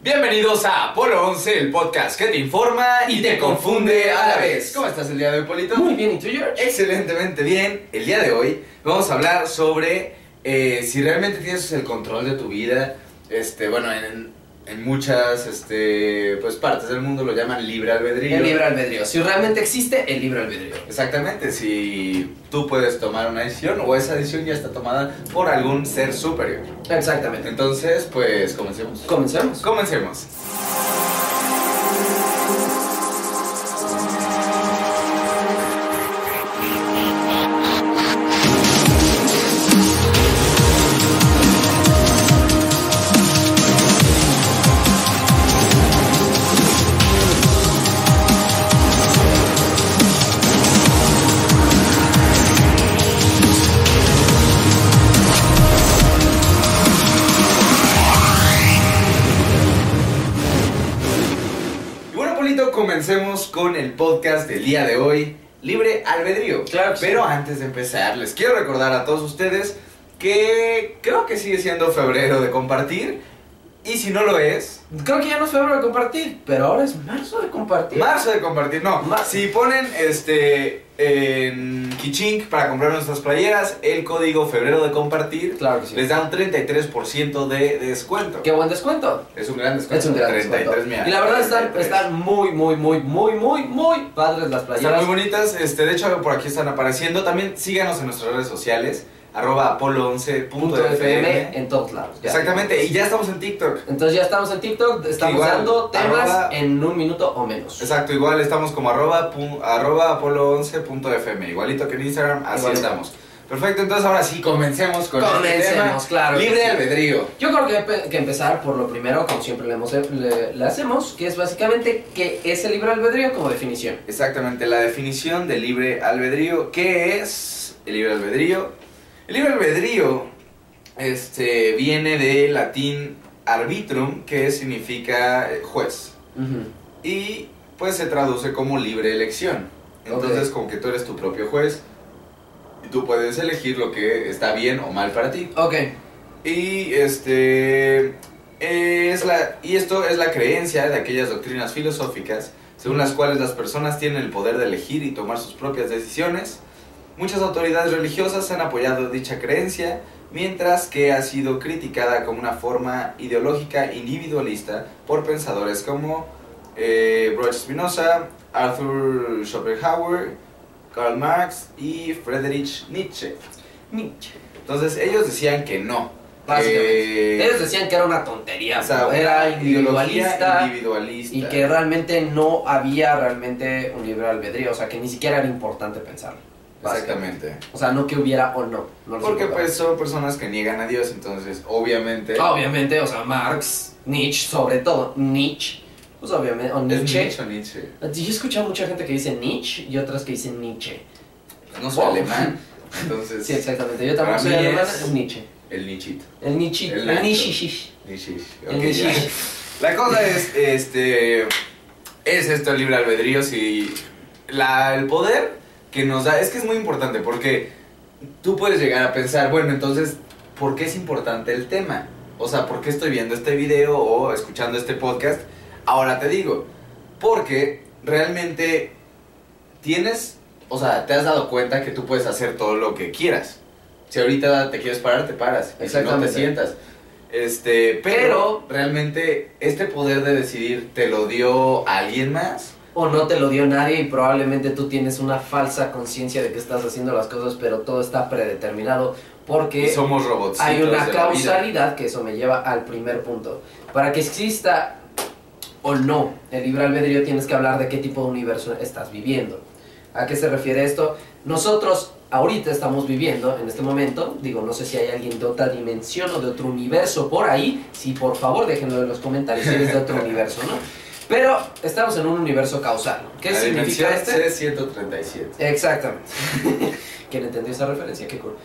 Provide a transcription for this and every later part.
Bienvenidos a Apolo 11, el podcast que te informa y te confunde a la vez. ¿Cómo estás el día de hoy, Polito? Muy bien, ¿y tú, George? Excelentemente bien. El día de hoy vamos a hablar sobre eh, si realmente tienes el control de tu vida. Este, bueno, en, en muchas este, pues, partes del mundo lo llaman libre albedrío. El libre albedrío. Si realmente existe el libre albedrío. Exactamente, si tú puedes tomar una decisión o esa decisión ya está tomada por algún ser superior. Exactamente. Entonces, pues comencemos. Comencemos. Comencemos. Podcast del día de hoy, Libre Albedrío. Claro sí. Pero antes de empezar, les quiero recordar a todos ustedes que creo que sigue siendo febrero de compartir. Y si no lo es, Creo que ya no es febrero de compartir, pero ahora es marzo de compartir. marzo de compartir. No, Mar- si ponen este en Kichink para comprar nuestras playeras, el código febrero de compartir Claro que sí. les da un 33% de descuento. Qué buen descuento. Es un gran descuento. Es un gran 33, descuento. Y la verdad están, 33. están muy, muy, muy, muy, muy, muy padres las Están playeras. muy bonitas, este, de hecho por aquí están apareciendo. También síganos en nuestras redes sociales, arroba Punto apolo11.fm. FM en todos lados. ya. Exactamente, y ya estamos en TikTok. Entonces ya estamos en TikTok, estamos Igual, dando temas arroba- en un minuto o menos. Exacto, igual estamos como arroba, pu- arroba apolo11.fm, igualito que en Instagram, así Igualito. estamos. Perfecto, entonces ahora sí, comencemos con este Comencemos, tema. claro Libre sí. albedrío. Yo creo que hay que empezar por lo primero, como siempre le, hemos- le- le hacemos, que es básicamente qué es el libre albedrío como definición. Exactamente, la definición de libre albedrío. ¿Qué es el libre albedrío? El libre albedrío este, viene del latín arbitrum, que significa eh, juez. Y pues se traduce como libre elección. Entonces, Ok. como que tú eres tu propio juez y tú puedes elegir lo que está bien o mal para ti. Ok, Y este es la y esto es la creencia de aquellas doctrinas filosóficas según las cuales las personas tienen el poder de elegir y tomar sus propias decisiones. Muchas autoridades religiosas han apoyado dicha creencia, mientras que ha sido criticada como una forma ideológica individualista por pensadores como eh, Spinoza, Arthur Schopenhauer, Karl Marx y Friedrich Nietzsche. Nietzsche. Entonces ellos decían que no. Básicamente. que- Ellos decían que era una tontería, o sea, era individualista individualista. y que realmente no había realmente un libre albedrío, o sea, que ni siquiera era importante pensarlo. Exactamente. O sea, no que hubiera o no. Porque pues son personas que niegan a Dios, entonces obviamente... Obviamente, o sea, Marx, Nietzsche, sobre todo, Nietzsche, pues obviamente, o ¿Es Nietzsche. O Nietzsche? Yo he escuchado mucha gente que dice Nietzsche y otras que dicen Nietzsche. No soy Oh. alemán, entonces... Sí, exactamente. Yo también Para soy alemán, es- es Nietzsche. El Nietzschito. El Nietzsche. El El. Nietzsche. La cosa es, este... Es esto el libre albedrío, si... La, el poder que nos da... Es que es muy importante porque tú puedes llegar a pensar, bueno, entonces, ¿por qué es importante el tema? O sea, ¿por qué estoy viendo este video o escuchando este podcast? Ahora te digo, porque realmente tienes, o sea, te has dado cuenta que tú puedes hacer todo lo que quieras. Si ahorita te quieres parar, te paras. Y si no te sientas. Este, pero realmente este poder de decidir te lo dio alguien más. O no te lo dio nadie y probablemente tú tienes una falsa conciencia de que estás haciendo las cosas, pero todo está predeterminado porque Y somos robots. hay una causalidad que eso me lleva al primer punto. Para que exista o no el libre albedrío tienes que hablar de qué tipo de universo estás viviendo. ¿A qué se refiere esto? Nosotros ahorita estamos viviendo en este momento, digo, no sé si hay alguien de otra dimensión o de otro universo por ahí, si por favor déjenlo en los comentarios si eres de otro universo, ¿no? Pero estamos en un universo causal. ¿Qué La significa este? C137. Exactamente. ¿Quién entendió esa referencia? Qué cool.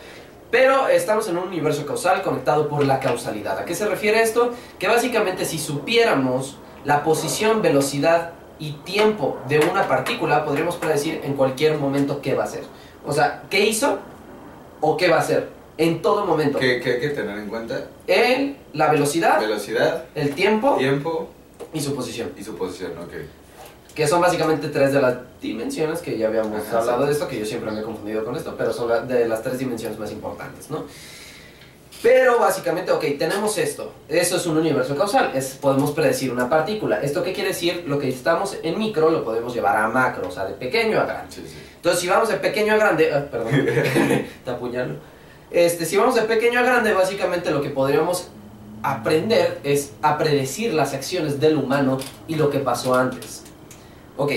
Pero estamos en un universo causal conectado por la causalidad. ¿A qué se refiere esto? Que básicamente si supiéramos la posición, velocidad y tiempo de una partícula, podríamos predecir en cualquier momento qué va a hacer. O sea, ¿qué hizo o qué va a hacer? en todo momento. ¿Qué, qué hay que tener en cuenta? En la velocidad, Velocidad, el tiempo tiempo y su posición. y su posición, ok. Que son básicamente tres de las dimensiones que ya habíamos Ajá, hablado sí. de esto, que yo siempre me he confundido con esto, pero son la- de las tres dimensiones más importantes, ¿no? Pero básicamente, ok, tenemos esto. Eso es un universo causal. Es, podemos predecir una partícula. ¿Esto qué quiere decir? Lo que estamos en micro lo podemos llevar a macro, o sea, de pequeño a grande. Sí, sí. Entonces, si vamos de pequeño a grande, ah, perdón, te apuñalo. Este, si vamos de pequeño a grande, básicamente lo que podríamos aprender es a predecir las acciones del humano y lo que pasó antes. Ok,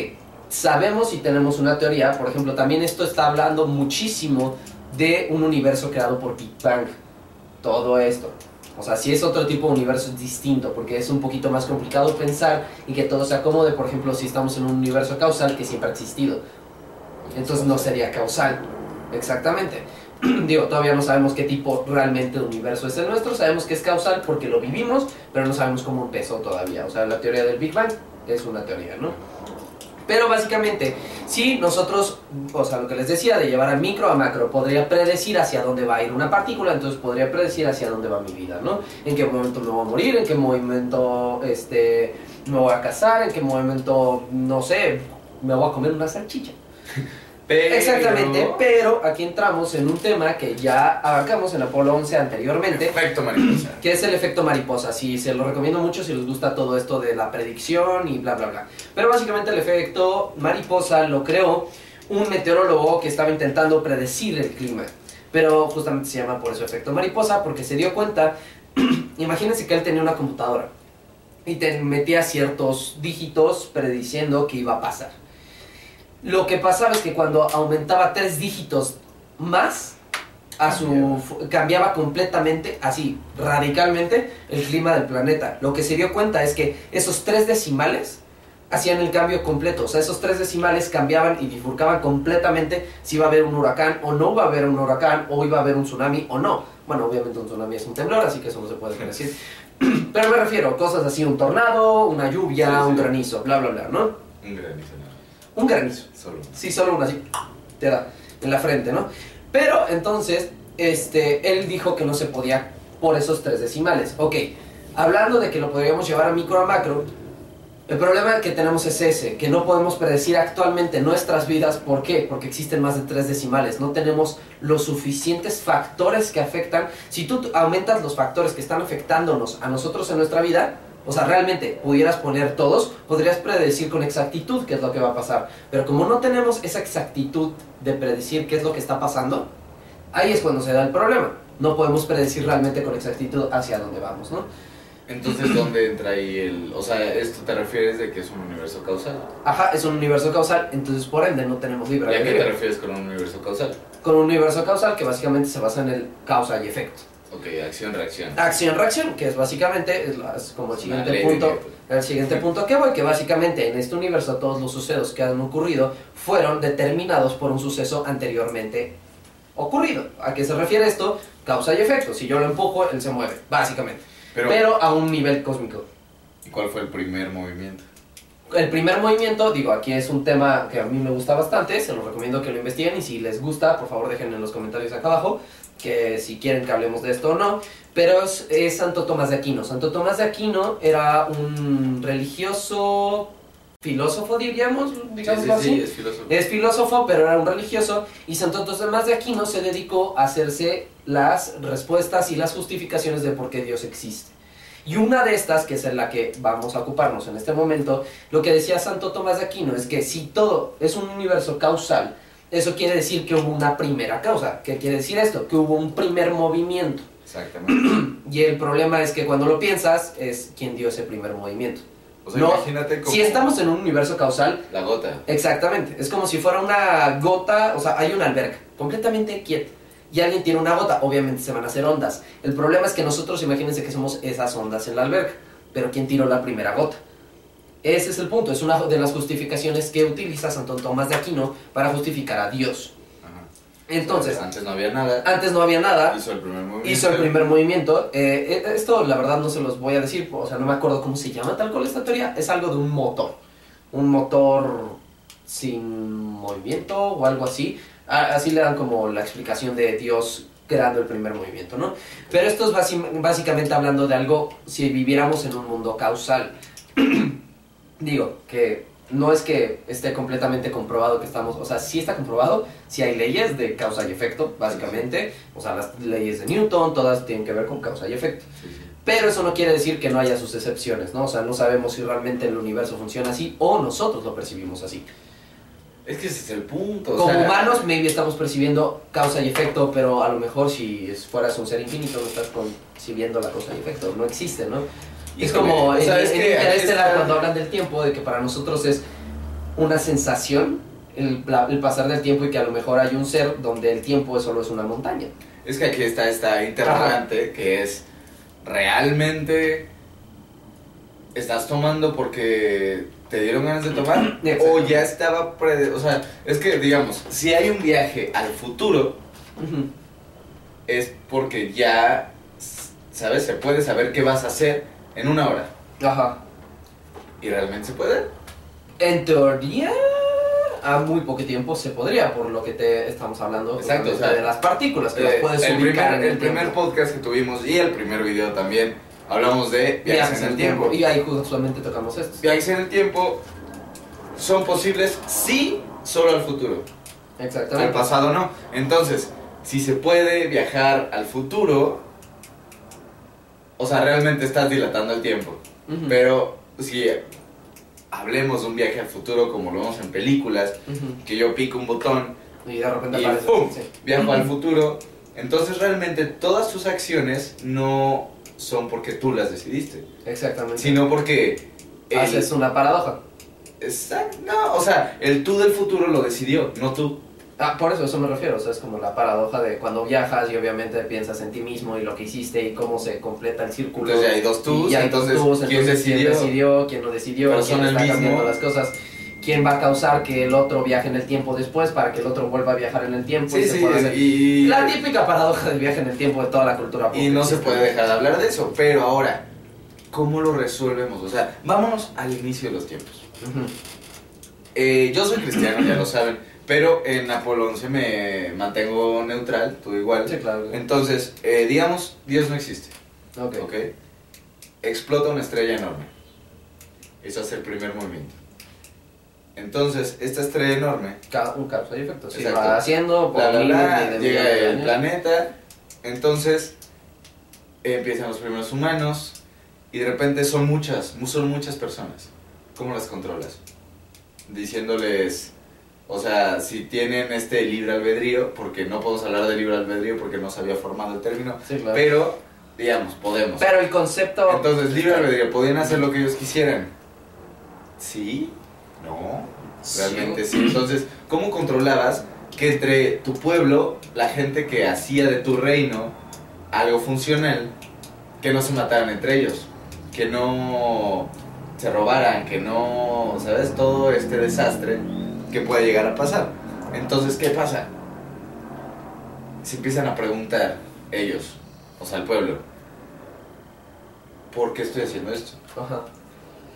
sabemos y tenemos una teoría, por ejemplo, también esto está hablando muchísimo de un universo creado por Big Bang. Todo esto. O sea, si es otro tipo de universo es distinto, porque es un poquito más complicado pensar y que todo se acomode, por ejemplo, si estamos en un universo causal que siempre ha existido. Entonces no sería causal. Exactamente. Digo, todavía no sabemos qué tipo realmente de universo es el nuestro. Sabemos que es causal porque lo vivimos, pero no sabemos cómo empezó todavía. O sea, la teoría del Big Bang es una teoría, ¿no? Pero básicamente, si nosotros, o sea, lo que les decía, de llevar a micro a macro, podría predecir hacia dónde va a ir una partícula, entonces podría predecir hacia dónde va mi vida, ¿no? En qué momento me voy a morir, en qué momento este, me voy a casar, en qué momento, no sé, me voy a comer una salchicha. Pero... Exactamente, pero aquí entramos en un tema que ya abarcamos en Apolo 11 anteriormente, Efecto mariposa. que es el efecto mariposa. Sí, se lo recomiendo mucho si les gusta todo esto de la predicción y bla, bla, bla. Pero básicamente el efecto mariposa lo creó un meteorólogo que estaba intentando predecir el clima. Pero justamente se llama por eso efecto mariposa, porque se dio cuenta, imagínense que él tenía una computadora y te metía ciertos dígitos prediciendo que iba a pasar. Lo que pasaba es que cuando aumentaba tres dígitos más, a su Cambiaba. completamente, así, radicalmente, el clima del planeta. Lo que se dio cuenta es que esos tres decimales hacían el cambio completo. O sea, esos tres decimales cambiaban y bifurcaban completamente si iba a haber un huracán o no iba a haber un huracán, o iba a haber un tsunami o no. Bueno, obviamente un tsunami es un temblor, así que eso no se puede decir. Pero me refiero a cosas así, un tornado, una lluvia, Sí, sí. un granizo, bla, bla, bla, ¿no? Un granizo. Un granizo. Solo. Sí, solo una así, te da en la frente, ¿no? Pero entonces, este, él dijo que no se podía por esos tres decimales. Ok, hablando de que lo podríamos llevar a micro a macro, el problema que tenemos es ese, que no podemos predecir actualmente nuestras vidas. ¿Por qué? Porque existen más de tres decimales. No tenemos los suficientes factores que afectan. Si tú aumentas los factores que están afectándonos a nosotros en nuestra vida, o sea, realmente pudieras poner todos, podrías predecir con exactitud qué es lo que va a pasar. Pero como no tenemos esa exactitud de predecir qué es lo que está pasando, ahí es cuando se da el problema. No podemos predecir realmente con exactitud hacia dónde vamos, ¿no? Entonces, ¿dónde entra ahí el...? O sea, ¿esto te refieres de que es un universo causal? Ajá, es un universo causal, entonces por ende no tenemos libre ¿Y a qué te refieres con un universo causal? Con un universo causal que básicamente se basa en el causa y efecto. Ok, acción-reacción. Acción-reacción, que es básicamente es la- es como el una siguiente ley punto. El siguiente punto que voy, que básicamente en este universo todos los sucesos que han ocurrido fueron determinados por un suceso anteriormente ocurrido. ¿A qué se refiere esto? Causa y efecto. Si yo lo empujo, él se mueve, básicamente. Pero, Pero a un nivel cósmico. ¿y cuál fue el primer movimiento? El primer movimiento, digo, aquí es un tema que a mí me gusta bastante, se los recomiendo que lo investiguen y si les gusta, por favor dejen en los comentarios acá abajo que si quieren que hablemos de esto o no, pero es, es Santo Tomás de Aquino. Santo Tomás de Aquino era un religioso filósofo, diríamos, digamos sí, sí, así. sí, es filósofo. Es filósofo, pero era un religioso, y Santo Tomás de Aquino se dedicó a hacerse las respuestas y las justificaciones de por qué Dios existe. Y una de estas, que es en la que vamos a ocuparnos en este momento, lo que decía Santo Tomás de Aquino es que si todo es un universo causal, eso quiere decir que hubo una primera causa. ¿Qué quiere decir esto? Que hubo un primer movimiento. Exactamente. Y el problema es que cuando lo piensas, es quién dio ese primer movimiento. O sea, No, imagínate como... Si estamos en un universo causal, La gota. Exactamente, es como si fuera una gota, o sea, hay una alberca completamente quieta y alguien tiene una gota, obviamente se van a hacer ondas. El problema es que nosotros imagínense que somos esas ondas en la alberca, pero ¿quién tiró la primera gota? Ese es el punto, es una de las justificaciones que utiliza Santo Tomás de Aquino para justificar a Dios. Ajá. Entonces, Antes no había nada. antes no había nada, Hizo el primer movimiento. hizo el primer movimiento. eh, eh, esto la verdad no se los voy a decir, o sea, no me acuerdo cómo se llama tal cual esta teoría. Es algo de un motor. Un motor sin movimiento o algo así. Así le dan como la explicación de Dios creando el primer movimiento, ¿no? Pero esto es básicamente hablando de algo si viviéramos en un mundo causal. Digo, que no es que esté completamente comprobado que estamos, o sea, sí está comprobado, si hay leyes de causa y efecto, básicamente, o sea, las leyes de Newton, todas tienen que ver con causa y efecto. Pero eso no quiere decir que no haya sus excepciones, ¿no? O sea, no sabemos si realmente el universo funciona así o nosotros lo percibimos así. Es que ese es el punto. o Como sea, humanos, maybe estamos percibiendo causa y efecto, pero a lo mejor si fueras un ser infinito, no estás percibiendo la causa y efecto. No existe, ¿no? Es Híjole, como en, sea, es en Interestelar cuando hablan del tiempo, de que para nosotros es una sensación el, pasar del tiempo y que a lo mejor hay un ser donde el tiempo solo es una montaña. Es que aquí está esta interrogante que es realmente estás tomando porque te dieron ganas de tomar o ya estaba prede- o sea, es que digamos, si hay un viaje al futuro Ujú. es porque ya sabes, se puede saber qué vas a hacer en una hora Ajá. y realmente se puede. En teoría, a muy poco tiempo se podría, por lo que te estamos hablando Exacto, o sea, de las partículas que las Eh, puedes el ubicar primer, en el el primer tiempo. podcast que tuvimos y el primer video también hablamos de viajes en el tiempo. Y ahí justamente tocamos esto. Viajes en el tiempo son posibles sí solo al futuro. Al Exactamente. pasado no. Entonces, si se puede viajar al futuro, o sea, realmente estás dilatando el tiempo. Pero si hablemos de un viaje al futuro como lo vemos en películas, que yo pico un botón Y de repente y aparece. ¡pum! sí. viajo al futuro, entonces realmente todas tus acciones no son porque tú las decidiste, Exactamente. sino porque... el- Haces una paradoja. Exacto, no, o sea, el tú del futuro lo decidió, no tú. Ah, por eso, eso me refiero. O sea, es como la paradoja de cuando viajas y obviamente piensas en ti mismo y lo que hiciste y cómo se completa el círculo. Entonces ya hay dos tus, Y hay entonces, tus, ¿quién entonces, decidió? ¿Quién decidió? ¿Quién no decidió? Pero ¿Quién son el está cambiando las cosas? ¿Quién va a causar que el otro viaje en el tiempo después para que el otro vuelva a viajar en el tiempo? y Sí, se sí, hacer- y, La típica paradoja del viaje en el tiempo de toda la cultura y no se puede dejar de hablar de eso, pero ahora, ¿cómo lo resolvemos? O sea, vámonos al inicio de los tiempos. Eh, yo soy cristiano, ya lo saben, pero en Apolo 11 me mantengo neutral, tú igual. Sí, claro. Entonces, eh, digamos, Dios no existe, Ok. ¿ok? Explota una estrella enorme. Eso hace el primer movimiento. Entonces, esta estrella enorme Ca- Un causa y efecto. Sí, Exacto. va haciendo por bla, de- de llega de el planeta, entonces empiezan los primeros humanos y de repente son muchas, mu- son muchas personas. ¿Cómo las controlas? Diciéndoles, o sea, si tienen este libre albedrío, porque no podemos hablar de libre albedrío porque no se había formado el término, Sí, claro. pero digamos, podemos. Pero el concepto. Entonces, libre albedrío, podían hacer lo que ellos quisieran. ¿Sí? No. Realmente sí. Entonces, ¿cómo controlabas que entre tu pueblo, la gente que hacía de tu reino algo funcional, que no se mataran entre ellos? Que no se robaran, que no, ¿sabes? Todo este desastre que puede llegar a pasar. Entonces, ¿qué pasa? Se empiezan a preguntar ellos, o sea, el pueblo, ¿por qué estoy haciendo esto? Ajá.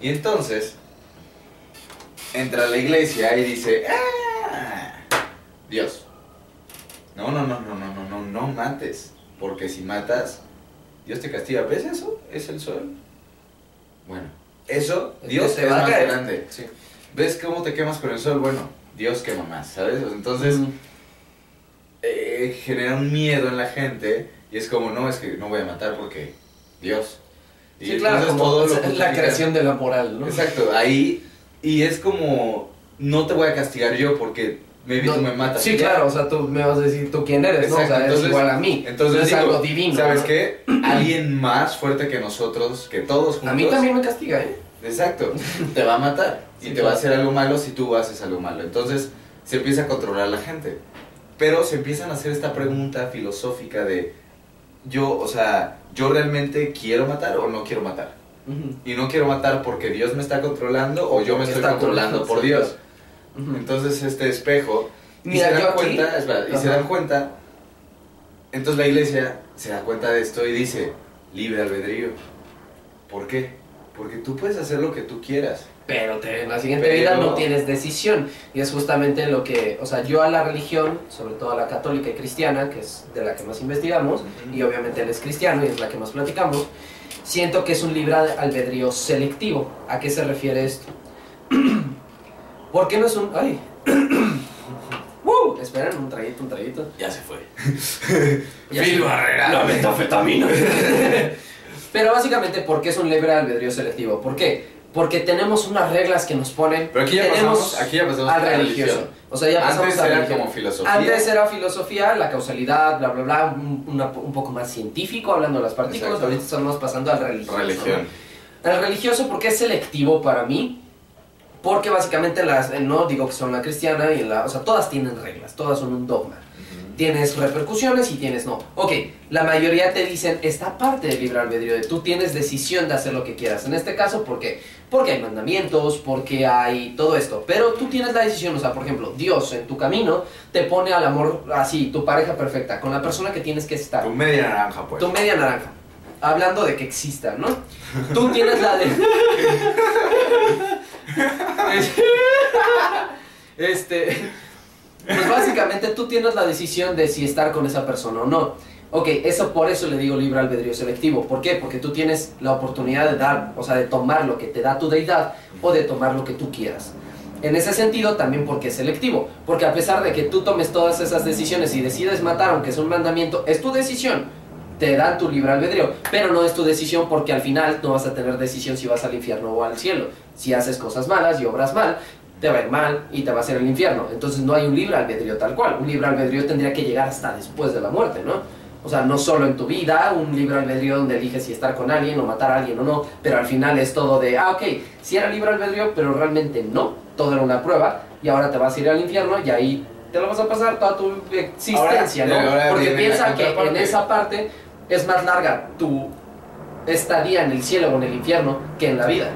Y entonces entra a la iglesia y dice, "Ah, Dios, no, no, no, no, no, no, no, no mates, porque si matas, Dios te castiga. ¿Ves eso? Es el sol. Bueno, eso, Es Dios te va a caer. grande. Sí. ¿Ves cómo te quemas con el sol? Bueno, Dios quema más, ¿sabes? Entonces eh, genera un miedo en la gente y es como, no, es que no voy a matar porque Dios. Y Sí, claro, como todo lo es la creación de la moral, ¿no? Exacto, ahí. Y es como, no te voy a castigar yo porque maybe No, tú me matas. Sí, claro, o sea, tú me vas a decir tú quién eres, ¿no? O sea, entonces- es igual a mí. Entonces no es digo, algo divino. ¿Sabes ¿no? qué? Alguien más fuerte que nosotros, que todos juntos. A mí también me castiga, ¿eh? Exacto, te va a matar y Sí, te va a hacer algo malo si tú haces algo malo. Entonces se empieza a controlar la gente. Pero se empiezan a hacer esta pregunta filosófica de, yo, o sea, ¿yo realmente quiero matar o no quiero matar? Y no quiero matar porque Dios me está controlando o yo me estoy controlando por Dios. Entonces este espejo y se dan aquí- cuenta, espera, y se dan cuenta. Entonces la iglesia se da cuenta de esto y dice, libre albedrío. ¿Por qué? Porque tú puedes hacer lo que tú quieras. Pero te- en la siguiente Pero- vida no tienes decisión. Y es justamente lo que, o sea, yo a la religión, sobre todo a la católica y cristiana, que es de la que más investigamos, Ujú. y obviamente él es cristiano y es la que más platicamos, siento que es un libre albedrío selectivo. ¿A qué se refiere esto? ¿Por qué no es un... ¡Ay! ¡Uh! Esperen, un traguito, un traguito. Ya se fue. Ya Phil. Barrera. La metafetamina. Pero básicamente, ¿por qué es un libre albedrío selectivo? ¿Por qué? Porque tenemos unas reglas que nos ponen. Pero aquí ya pasamos, aquí ya pasamos al religioso. religión. O sea, ya pasamos Antes a era como filosofía. Antes era filosofía, la causalidad, bla, bla, bla, un, una- un poco más científico hablando de las partículas. Exacto. Ahorita estamos pasando al religioso. Religión. ¿no? El religioso, ¿por qué es selectivo para mí? Porque básicamente las, eh, no digo que son la cristiana y la, o sea, todas tienen reglas, todas son un dogma. Tienes repercusiones y tienes no. Ok, la mayoría te dicen esta parte del libre albedrío, de tú tienes decisión de hacer lo que quieras. En este caso, ¿por qué? Porque hay mandamientos, porque hay todo esto. Pero tú tienes la decisión, o sea, por ejemplo, Dios en tu camino te pone al amor así, tu pareja perfecta, con la persona que tienes que estar. Tu media naranja, pues. Tu media naranja. Hablando de que exista, ¿no? Tú tienes la de. este. Pues básicamente tú tienes la decisión de si estar con esa persona o no. Ok, eso por eso le digo libre albedrío selectivo. ¿Por qué? Porque tú tienes la oportunidad de dar, o sea, de tomar lo que te da tu deidad o de tomar lo que tú quieras. En ese sentido, también porque es selectivo. Porque a pesar de que tú tomes todas esas decisiones y decides matar, aunque es un mandamiento, es tu decisión. Te dan tu libre albedrío. Pero no es tu decisión porque al final no vas a tener decisión si vas al infierno o al cielo. Si haces cosas malas y obras mal, te va a ir mal y te va a hacer el infierno. Entonces no hay un libre albedrío tal cual. Un libre albedrío tendría que llegar hasta después de la muerte, ¿no? O sea, no solo en tu vida, un libre albedrío donde eliges si estar con alguien o matar a alguien o no, pero al final es todo de, ah, ok, sí era libre albedrío, pero realmente no, todo era una prueba y ahora te vas a ir al infierno y ahí te lo vas a pasar toda tu existencia, Ahora- ¿no? ahora Porque piensa que en esa parte es más larga tu estadía en el cielo o en el infierno que en la vida,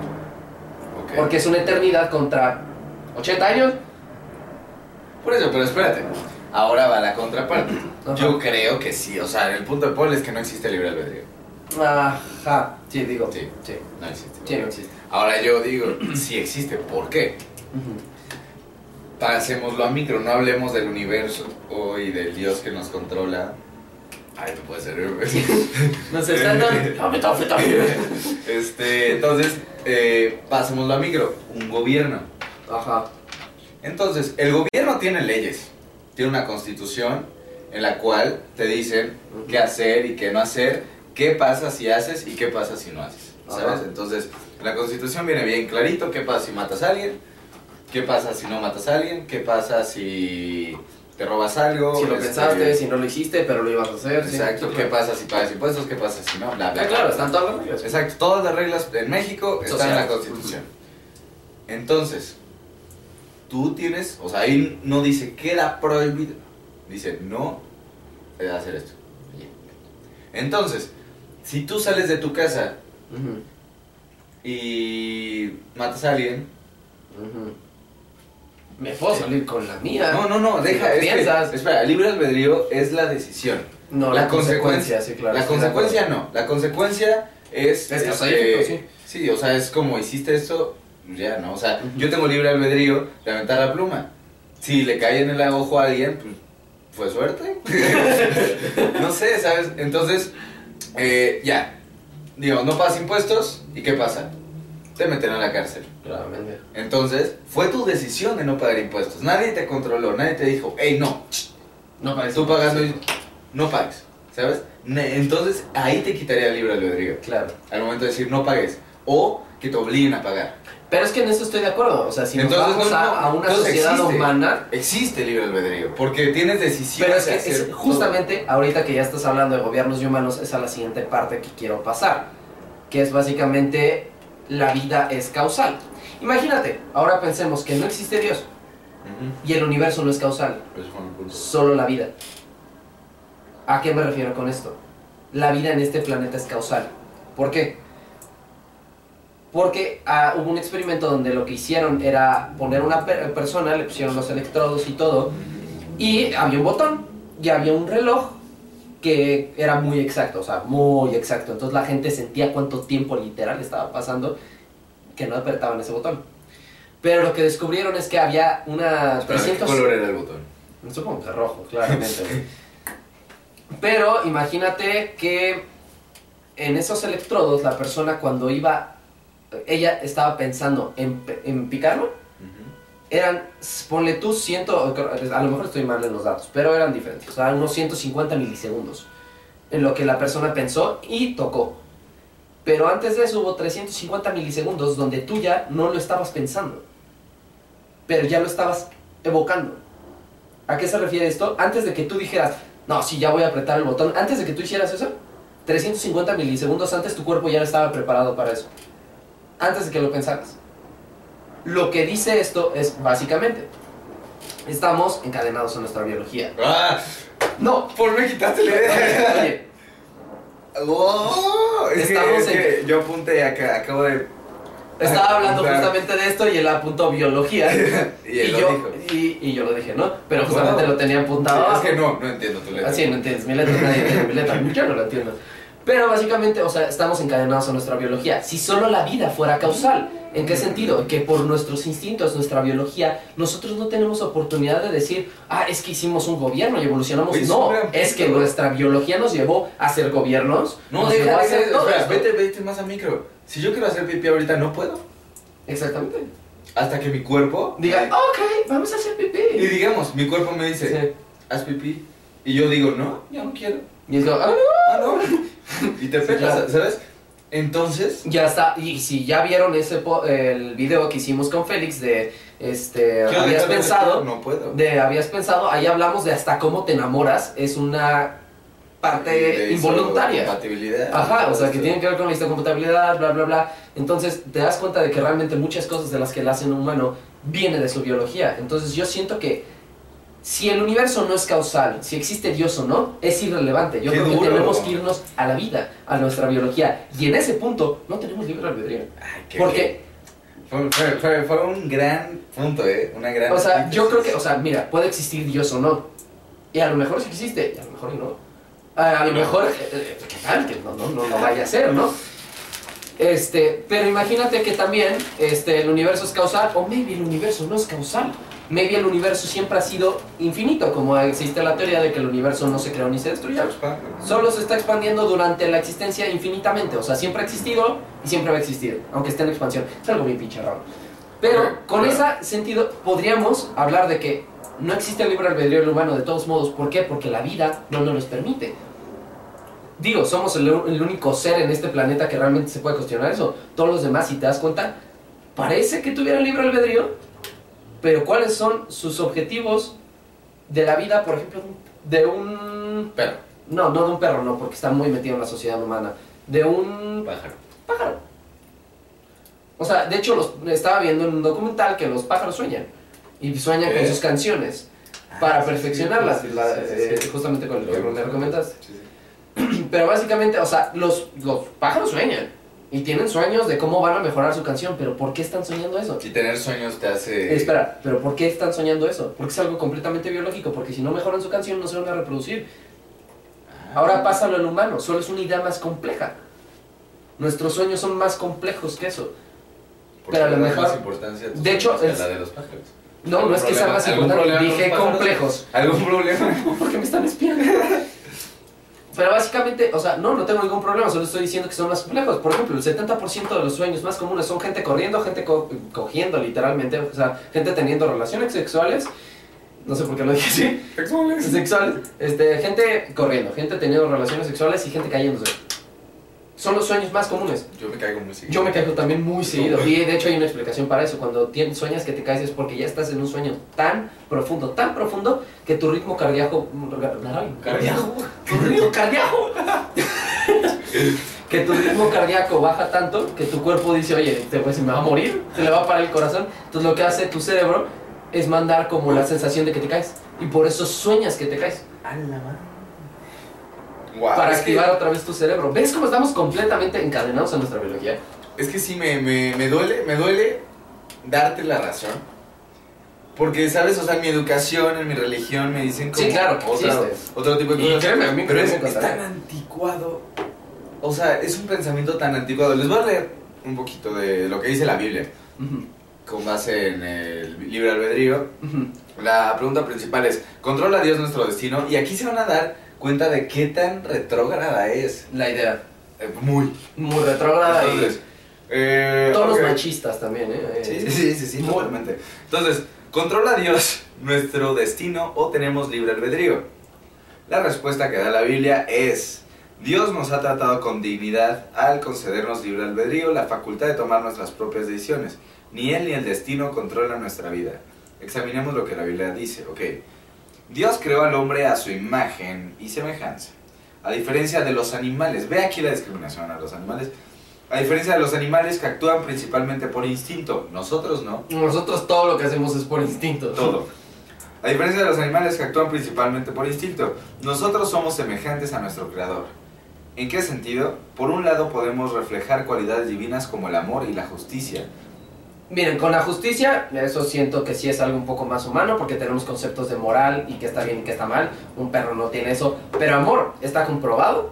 porque es una eternidad contra 80 años. Por eso, pero espérate. Ahora va la contraparte. Ajá. Yo creo que sí. O sea, el punto de Paul es que no existe libre albedrío. Ajá, sí, digo, Sí. sí, No existe. sí, no existe. Ahora yo digo, sí existe. ¿Por qué? Pasémoslo a micro, no hablemos del universo y del Dios que nos controla. Ay, no puede ser. Nos están dando este, entonces, eh, pasémoslo a micro. Un gobierno. Ajá. Entonces, el gobierno tiene leyes, tiene una constitución en la cual te dicen qué hacer y qué no hacer, qué pasa si haces y qué pasa si no haces, ¿sabes? Ajá. Entonces, en la constitución viene bien clarito qué pasa si matas a alguien, qué pasa si no matas a alguien, qué pasa si te robas algo. Si lo este, pensaste, si no lo hiciste, pero lo ibas a hacer. Exacto, qué pasa si pagas impuestos, qué pasa si no, bla, bla. Ah, claro, están todas las reglas. Exacto, todas las reglas en México están en la. Constitución. Entonces, tú tienes, o sea, ahí no dice queda prohibido, dice no puedes hacer esto. Entonces, si tú sales de tu casa y matas a alguien. Me puedo salir con la mía. no, no, no, Si deja, lo es que- piensas. espera, el libre albedrío es la decisión. No, la, consecuencia, sí, claro. la consecuencia no, la consecuencia es... Es este, causífico, sí. Sí, o sea, es como hiciste esto, ya, ¿no? O sea, yo tengo libre albedrío de aventar la pluma. Si le cae en el ojo a alguien, pues, fue suerte. no sé, ¿sabes? Entonces, eh, ya. Digo, no pagas impuestos, ¿y qué pasa? Te meten a la cárcel. Claramente. Entonces, fue tu decisión de no pagar impuestos. Nadie te controló, nadie te dijo, hey, no, No parece. tú pagando, no pagues, ¿sabes? Entonces, ahí te quitaría el libre albedrío. Claro. Al momento de decir no pagues. O que te obliguen a pagar. Pero es que en eso estoy de acuerdo. O sea, si nos Entonces, vamos no, a, no, a una sociedad existe. humana. Existe libre albedrío, porque tienes decisión Pero es de que hacer es todo. justamente ahorita que ya estás hablando de gobiernos y humanos, es a la siguiente parte que quiero pasar. Que es básicamente la vida es causal. Imagínate, ahora pensemos que no existe Dios y el universo no es causal. Solo la vida. ¿A qué me refiero con esto? La vida en este planeta es causal. ¿Por qué? Porque ah, hubo un experimento donde lo que hicieron era poner una per- persona, le pusieron los electrodos y todo, y había un botón, y había un reloj que era muy exacto, o sea, muy exacto. Entonces la gente sentía cuánto tiempo literal estaba pasando que no apretaban ese botón. Pero lo que descubrieron es que había una... Espera, 300... ¿Qué color era el botón? Supongo que rojo, claramente. Pero imagínate que en esos electrodos la persona cuando iba, ella estaba pensando en, en picarlo, eran, ponle tú, ciento, a lo mejor estoy mal en los datos, pero eran diferentes, o sea, unos 150 milisegundos en lo que la persona pensó y tocó. Pero antes de eso hubo 350 milisegundos donde tú ya no lo estabas pensando, pero ya lo estabas evocando. ¿A qué se refiere esto? Antes de que tú dijeras, no, sí, ya voy a apretar el botón, antes de que tú hicieras eso, 350 milisegundos antes tu cuerpo ya estaba preparado para eso. Antes de que lo pensaras. Lo que dice esto es, básicamente, estamos encadenados a nuestra biología. ¡Ah! No, ¿Por qué quitaste la idea? oye, ¡Oh! Es, que, Estamos es en- que yo apunté acá, acabo de. estaba hablando justamente de esto y él apuntó biología. Y él lo yo, dijo. Y, y yo lo dije, ¿no? Pero justamente lo tenía apuntado. Sí, es que no, no entiendo tu letra. Así, no entiendes mi letra, nadie entiende mi letra, yo no la entiendo. Pero básicamente, o sea, estamos encadenados a nuestra biología. Si solo la vida fuera causal, ¿en qué sentido? Que por nuestros instintos, nuestra biología, nosotros no tenemos oportunidad de decir, ah, es que hicimos un gobierno y evolucionamos. Oye, no, es que nuestra biología nos llevó a ser gobiernos, No, llevó deja a de hacer todo espera, esto. vete, vete más a micro. Si yo quiero hacer pipí ahorita, no puedo. Exactamente. Hasta que mi cuerpo. Diga, ok, vamos a hacer Y pipí. digamos, mi cuerpo me dice, Sí. haz pipí. Y yo digo, no, ya no quiero. Y es como, ah, Ah, no. Y te claro. ¿sabes? Entonces. Ya está, y si ya vieron ese po- el video que hicimos con Félix de este habías de pensado No puedo. de habías pensado, ahí hablamos de hasta cómo te enamoras, es una parte De involuntaria. Compatibilidad. Ajá, o sea, que tiene que ver con la histocompatibilidad, bla, bla, bla. Entonces, te das cuenta de que realmente muchas cosas de las que le hacen un humano viene de su biología. Entonces, yo siento que si el universo no es causal, si existe Dios o no, es irrelevante. Yo Qué creo que duro. tenemos que irnos a la vida, a nuestra biología. Y en ese punto, no tenemos libre albedrío. Ay, qué Porque, Fue, fue, fue, fue un gran punto, ¿eh? Una gran. o sea, yo creo que, o sea, mira, puede existir Dios o no. Y a lo mejor sí existe, y a lo mejor no. A lo mejor, eh, eh, ¿qué tal? Que no, no, no, no vaya a ser, ¿no? Este, pero imagínate que también este, el universo es causal, o maybe el universo no es causal. Maybe el universo siempre ha sido infinito, como existe la teoría de que el universo no se creó ni se destruyó. Solo se está expandiendo durante la existencia infinitamente. O sea, siempre ha existido y siempre va a existir, aunque esté en expansión. Es algo bien pinche raro. Pero con claro. ese sentido podríamos hablar de que no existe el libre albedrío del humano de todos modos. ¿Por qué? Porque la vida no nos los permite. Digo, somos el, el único ser en este planeta que realmente se puede cuestionar eso. Todos los demás, si te das cuenta, parece que tuvieran libre albedrío, pero ¿cuáles son sus objetivos de la vida, por ejemplo, de un Pero, no, no de un perro, no, porque está muy metido en la sociedad humana. De un pájaro. pájaro. O sea, de hecho, los, estaba viendo en un documental que los pájaros sueñan. Y sueñan con sus canciones. Para Ah, perfeccionarlas, sí, sí, la- sí, sí, eh, sí. justamente con el que Lo- me recomendaste. Pero básicamente, o sea, los, los pájaros sueñan. Y tienen sueños de cómo van a mejorar su canción. Pero ¿por qué están soñando eso? Y tener sueños te hace. Espera, pero ¿por qué están soñando eso? Porque es algo completamente biológico. Porque si no mejoran su canción, no se van a reproducir. Ahora pásalo al humano, solo es una idea más compleja. Nuestros sueños son más complejos que eso. Porque pero a lo mejor- más importancia de hecho, es- la de los pájaros. No, ¿Algún no es que sea más ¿Algún importante, dije complejos. ¿Algún problema? porque me están espiando. Pero básicamente, o sea, no, no tengo ningún problema, solo estoy diciendo que son más complejos. Por ejemplo, el 70% de los sueños más comunes son gente corriendo, gente co- cogiendo literalmente, o sea, gente teniendo relaciones sexuales. No sé por qué lo dije así. Sexuales. sexuales, este, gente corriendo, gente teniendo relaciones sexuales y gente cayéndose. Son los sueños más comunes. Yo me caigo muy seguido. Yo me caigo también muy seguido. Y de hecho hay una explicación para eso. Cuando tienes, sueñas que te caes es porque ya estás en un sueño tan profundo, tan profundo, que tu ritmo cardíaco... Cardíaco. Tu ritmo cardíaco. que tu ritmo cardíaco baja tanto que tu cuerpo dice, oye, este güey se me va a morir, se le va a parar el corazón. Entonces lo que hace tu cerebro es mandar como la sensación de que te caes. Y por eso sueñas que te caes. A la madre. Para que- activar otra vez tu cerebro. ¿Ves cómo estamos completamente encadenados a nuestra biología? Es que sí, me, me, me duele, me duele darte la razón. Porque, ¿sabes? O sea, en mi educación, en mi religión me dicen como Sí, claro que existe. otro tipo de Y cosas. créeme, a mí pero es, tan anticuado. O sea, es un pensamiento tan anticuado. Les voy a leer un poquito de lo que dice la Biblia con base en el libre albedrío. ujú. La pregunta principal es, ¿controla Dios nuestro destino? Y aquí se van a dar cuenta de qué tan retrógrada es. La idea. Eh, muy. Muy retrógrada Entonces, y eh, tonos ok. machistas también, ¿eh? Sí, sí, sí, sí, sí, Muy- totalmente. Entonces, ¿controla Dios nuestro destino o tenemos libre albedrío? La respuesta que da la Biblia es, Dios nos ha tratado con dignidad al concedernos libre albedrío, la facultad de tomar nuestras propias decisiones. Ni Él ni el destino controlan nuestra vida. Examinemos lo que la Biblia dice, ok. Dios creó al hombre a su imagen y semejanza. A diferencia de los animales, ve aquí la discriminación a los animales. A diferencia de los animales que actúan principalmente por instinto, nosotros no, Nosotros todo lo que hacemos es por instinto. todo. A diferencia de los animales que actúan principalmente por instinto, nosotros somos semejantes a nuestro creador. ¿En qué sentido? Por un lado podemos reflejar cualidades divinas como el amor y la justicia. Miren, con la justicia, eso siento que sí es algo un poco más humano porque tenemos conceptos de moral y que está bien y que está mal. Un perro no tiene eso. Pero amor, está comprobado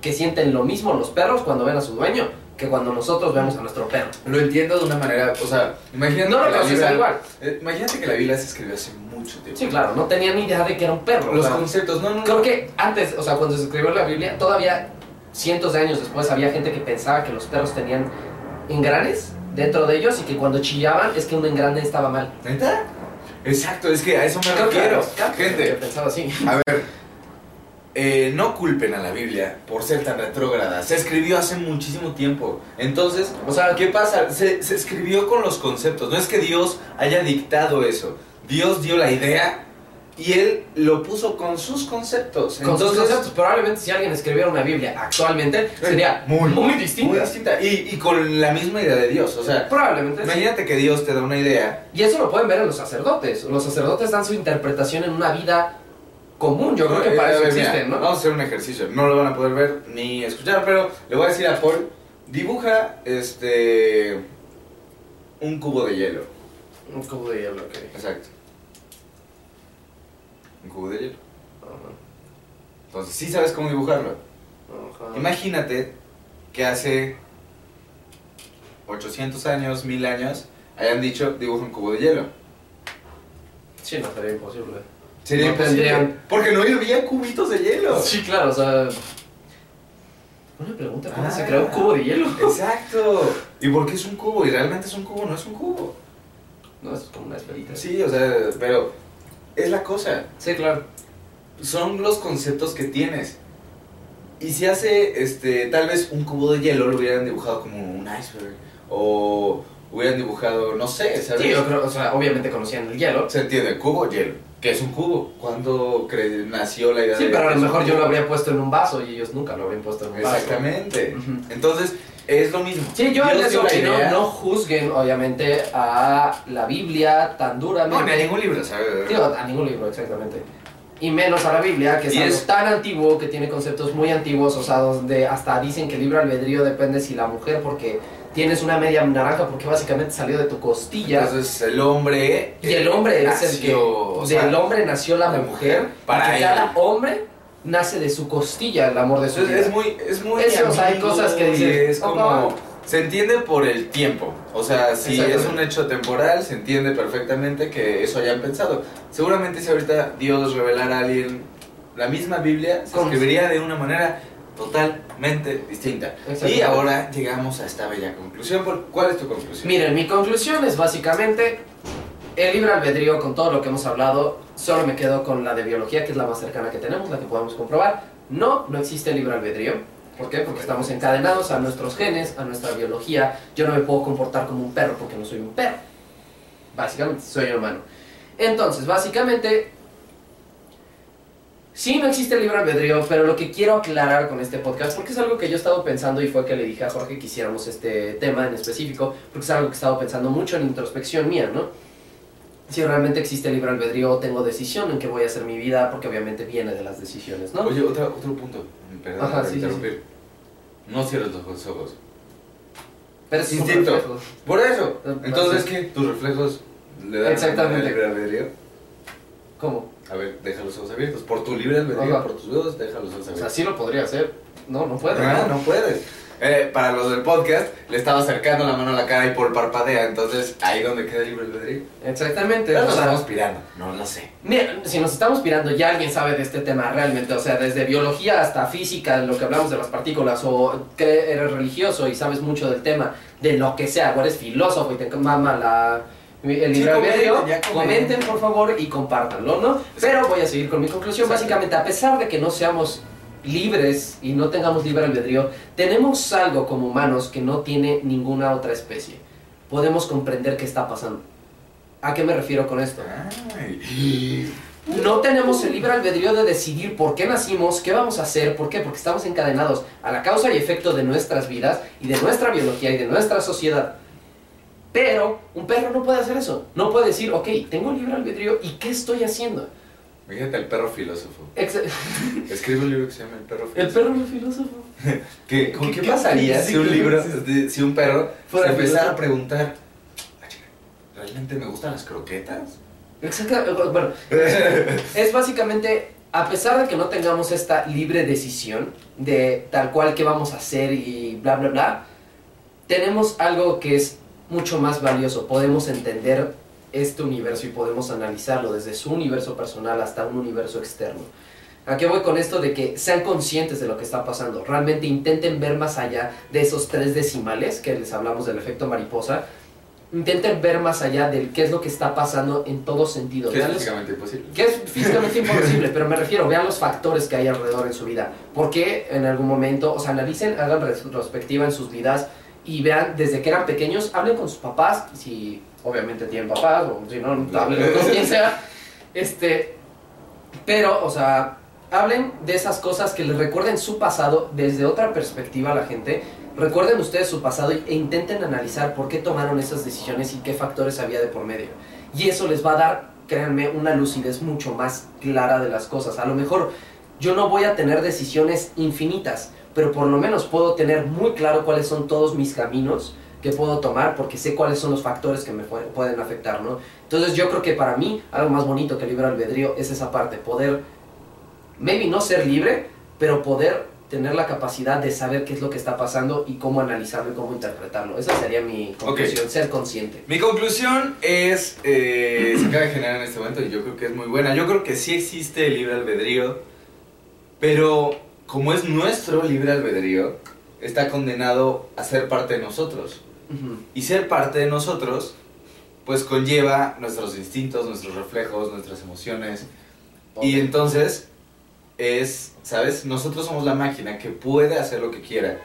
que sienten lo mismo los perros cuando ven a su dueño que cuando nosotros vemos a nuestro perro. Lo entiendo de una manera, o sea, imagínate No lo que la procesa Biblia, igual. eh, imagínate que la Biblia se escribió hace mucho tiempo. Sí, claro, no tenía ni idea de que era un perro. Los conceptos, no, no, no. Creo que antes, o sea, cuando se escribió la Biblia, todavía cientos de años después había gente que pensaba que los perros tenían engranes dentro de ellos y que cuando chillaban es que un engrane estaba mal. ¿Neta? Exacto, es que a eso me Creo que- refiero. que Gente, pensaba así. A ver, eh, no culpen a la Biblia por ser tan retrógrada. Se escribió hace muchísimo tiempo. Entonces, o sea, ¿qué pasa? Se, se escribió con los conceptos. No es que Dios haya dictado eso. Dios dio la idea y Él lo puso con sus conceptos. Con sus conceptos, probablemente si alguien escribiera una Biblia actualmente sería muy, muy, distinta. Muy distinta. Y, y con la misma idea de Dios. O sea, Probablemente sí. imagínate que Dios te da una idea. Y eso lo pueden ver en los sacerdotes. Los sacerdotes dan su interpretación en una vida común. Yo creo que Eh, para eso existen, ¿no? Vamos a hacer un ejercicio. No lo van a poder ver ni escuchar, pero le voy a decir a Paul, dibuja este un cubo de hielo. Un cubo de hielo, ok. Exacto. Un cubo de hielo. Entonces, sí sabes cómo dibujarlo. Ajá. Ajá. Imagínate que hace 800 años, 1000 años, hayan dicho dibuja un cubo de hielo. Sí, no, sería imposible. Sería No imposible. tendrían- Porque no había cubitos de hielo. Sí, claro, o sea... Una pregunta, ¿cómo Ah. se creó un cubo de hielo? Exacto. ¿Y por qué es un cubo? Y realmente es un cubo, no es un cubo. No, es como una esferita. Sí, o sea, pero es la cosa. Sí, claro. Son los conceptos que tienes. Y si hace, este, tal vez un cubo de hielo lo hubieran dibujado como un iceberg. O hubieran dibujado, no sé, ¿sabes? Sí, yo creo, o sea, obviamente conocían el hielo. Se entiende, cubo, hielo. ¿Qué es un cubo? ¿Cuándo nació la idea Sí, de pero a que lo mejor yo lo habría puesto en un vaso y ellos nunca lo habrían puesto en un vaso. Exactamente. Entonces, es lo mismo. Sí, yo en Dios eso dio la que no, no juzguen, obviamente, a la Biblia tan duramente. No, ni a ningún libro, ¿sabes? Digo, a ningún libro, exactamente. Y menos a la Biblia, que es algo es- tan antiguo, que tiene conceptos muy antiguos, o sea, donde hasta dicen que el libre albedrío depende si la mujer, porque tienes una media naranja, porque básicamente salió de tu costilla. Entonces, el hombre. y el hombre es el que. nació, o sea, del hombre nació la, la mujer. mujer, para para él. cada hombre nace de su costilla el amor de su Entonces, vida. es muy, es muy Eso, o sea, hay amigo, cosas que dices, es como se entiende por el tiempo. O sea, si es un hecho temporal, se entiende perfectamente que eso hayan pensado. Seguramente si ahorita Dios revelara a alguien la misma Biblia, se escribiría de una manera totalmente distinta. Y ahora llegamos a esta bella conclusión. ¿Por- ¿Cuál es tu conclusión? Miren, mi conclusión es básicamente el libre albedrío con todo lo que hemos hablado. Solo me quedo con la de biología, que es la más cercana que tenemos, la que podemos comprobar. No, no existe libre albedrío. ¿Por qué? Porque estamos encadenados a nuestros genes, a nuestra biología. Yo no me puedo comportar como un perro porque no soy un perro. Básicamente, soy humano. Entonces, básicamente, sí no existe el libre albedrío, pero lo que quiero aclarar con este podcast, porque es algo que yo he estado pensando y fue que le dije a Jorge que hiciéramos este tema en específico, porque es algo que he estado pensando mucho en introspección mía, ¿no? Si realmente existe libre albedrío o tengo decisión en qué voy a hacer mi vida, porque obviamente viene de las decisiones, ¿no? Oye, otra- otro punto. Perdón Ajá, sí, sí, interrumpir. No cierres los ojos. Pero es instinto. Por eso. Ah, Entonces, sí. ¿qué? Tus reflejos le dan Exactamente. libre albedrío. ¿Cómo? A ver, deja los ojos abiertos. Por tu libre albedrío, Ajá. por tus dedos, deja los ojos O sea, abiertos. sí lo podría hacer. No, no puedo. Ah, no puedes. Eh, para los del podcast, le estaba acercando la mano a la cara y por parpadea, entonces ahí donde queda el libre albedrío. Exactamente. Pero nos estamos pirando, no lo sé. Mira, si nos estamos pirando, ya alguien sabe de este tema realmente, o sea, desde biología hasta física, lo que hablamos de las partículas, o que eres religioso y sabes mucho del tema, de lo que sea, o eres filósofo y te mama la, el Sí, libre albedrío, comenten, comenten. por favor y compártanlo, ¿no? Pero voy a seguir con mi conclusión, básicamente, a pesar de que no seamos libres y no tengamos libre albedrío, tenemos algo como humanos que no tiene ninguna otra especie. Podemos comprender qué está pasando. ¿A qué me refiero con esto? No tenemos el libre albedrío de decidir por qué nacimos, qué vamos a hacer, por qué, porque estamos encadenados a la causa y efecto de nuestras vidas y de nuestra biología y de nuestra sociedad. Pero un perro no puede hacer eso. No puede decir, ok, tengo libre albedrío y qué estoy haciendo. Fíjate el perro filósofo. Ex- Escribe un libro que se llama El perro El filósofo. perro no es filósofo. ¿Qué, con ¿Qué- qué pasaría si un libro, de- si un perro se empezara a preguntar, "Ah, ¿realmente me gustan las croquetas? Exacto. Bueno, es básicamente, a pesar de que no tengamos esta libre decisión de tal cual qué vamos a hacer y bla, bla, bla, tenemos algo que es mucho más valioso. Podemos entender este universo y podemos analizarlo desde su universo personal hasta un universo externo. ¿A qué voy con esto? De que sean conscientes de lo que está pasando. Realmente intenten ver más allá de esos tres decimales que les hablamos del efecto mariposa. Intenten ver más allá de qué es lo que está pasando en todo sentido. Que es físicamente imposible. que es físicamente imposible, pero me refiero, vean los factores que hay alrededor en su vida. ¿Por qué en algún momento, o sea, analicen, hagan retrospectiva en sus vidas y vean desde que eran pequeños, hablen con sus papás, si obviamente tienen papás, o si no, hablen con quien sea. Este, pero, o sea, hablen de esas cosas que les recuerden su pasado desde otra perspectiva a la gente. Recuerden ustedes su pasado e intenten analizar por qué tomaron esas decisiones y qué factores había de por medio. Y eso les va a dar, créanme, una lucidez mucho más clara de las cosas. A lo mejor yo no voy a tener decisiones infinitas, pero por lo menos puedo tener muy claro cuáles son todos mis caminos que puedo tomar porque sé cuáles son los factores que me pu- pueden afectar, ¿no? Entonces yo creo que para mí algo más bonito que el libre albedrío es esa parte, poder, maybe no ser libre, pero poder tener la capacidad de saber qué es lo que está pasando y cómo analizarlo y cómo interpretarlo. Esa sería mi conclusión, ser consciente. Mi conclusión es, eh, se acaba de generar en este momento y yo creo que es muy buena. Yo creo que sí existe el libre albedrío, pero como es nuestro libre albedrío, está condenado a ser parte de nosotros. Ujú. Y ser parte de nosotros, pues conlleva nuestros instintos, nuestros reflejos, nuestras emociones. Y Ok. entonces es, ¿sabes? Nosotros somos la máquina que puede hacer lo que quiera,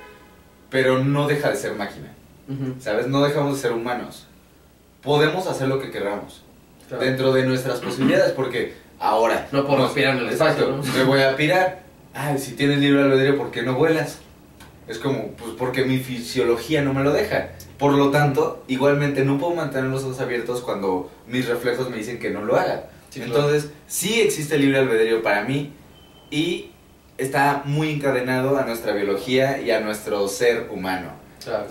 pero no deja de ser máquina, Ujú. ¿sabes? No dejamos de ser humanos. Podemos hacer lo que queramos Claro. dentro de nuestras posibilidades, porque ahora... No podemos pirar en el Exacto, espacio, ¿no? me voy a pirar. Ay, si tienes libre albedrío, ¿por qué no vuelas? Es como, pues porque mi fisiología no me lo deja. Por lo tanto, igualmente no puedo mantener los ojos abiertos cuando mis reflejos me dicen que no lo haga. Sí, claro. Entonces, sí existe libre albedrío para mí y está muy encadenado a nuestra biología y a nuestro ser humano. Claro.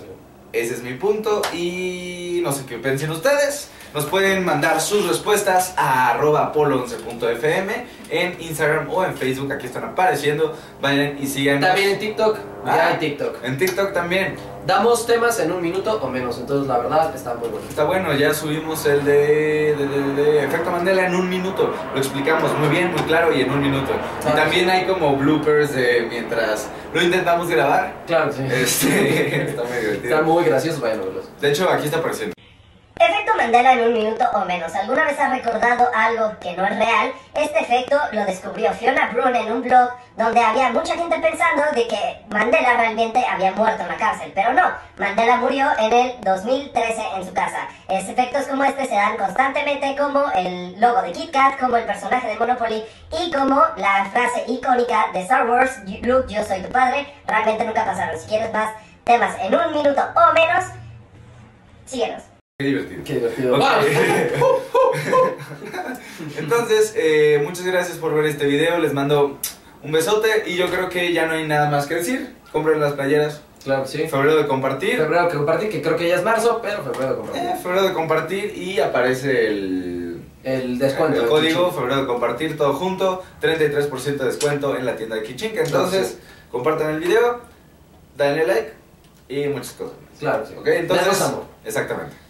Ese es mi punto y no sé qué piensen ustedes. Nos pueden mandar sus respuestas a arroba polo11.fm en Instagram o en Facebook. Aquí están apareciendo. Vayan y sigan. También en TikTok, Ah. ya hay TikTok. En TikTok también. Damos temas en un minuto o menos, entonces la verdad está muy bueno. Está bueno, ya subimos el de, de, de- de Efecto Mandela en un minuto. Lo explicamos muy bien, muy claro y en un minuto. Y también hay como bloopers de mientras lo intentamos grabar. Claro, sí. Este, está muy Está divertido. muy gracioso, vayan a verlos. De hecho, aquí está apareciendo. Efecto Mandela en un minuto o menos. ¿Alguna vez has recordado algo que no es real? Este efecto lo descubrió Fiona Brun en un blog donde había mucha gente pensando de que Mandela realmente había muerto en la cárcel, pero no. Mandela murió en el 2013 en su casa. Es- efectos como este se dan constantemente como el logo de Kit Kat, como el personaje de Monopoly y como la frase icónica de Star Wars, Luke, yo soy tu padre. Realmente nunca pasaron. Si quieres más temas en un minuto o menos, síguenos. Qué divertido. Qué divertido. Ok. ¡Vamos! Entonces, eh, muchas gracias por ver este video. Les mando un besote y yo creo que ya no hay nada más que decir. Compren las playeras, Claro sí. Febrero de compartir. Febrero que compartí, que creo que ya es marzo, pero febrero que compartí. Eh, febrero de compartir y aparece el, El descuento. el código febrero de compartir todo junto, 33% de descuento en la tienda de Kichinka. Entonces, compartan el video, denle like y muchas cosas. Claro sí. ¿Ok? Entonces, exactamente.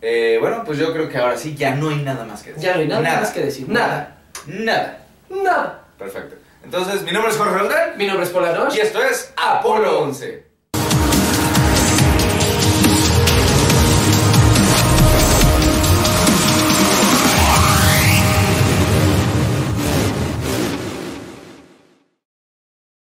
Eh, bueno, pues yo creo que ahora sí ya no hay nada más que decir. Ya no hay nada más que decir. Nada. Nada. Nada. Perfecto. Entonces, mi nombre es Jorge Roldán Mi nombre es Pola y esto es Apolo 11.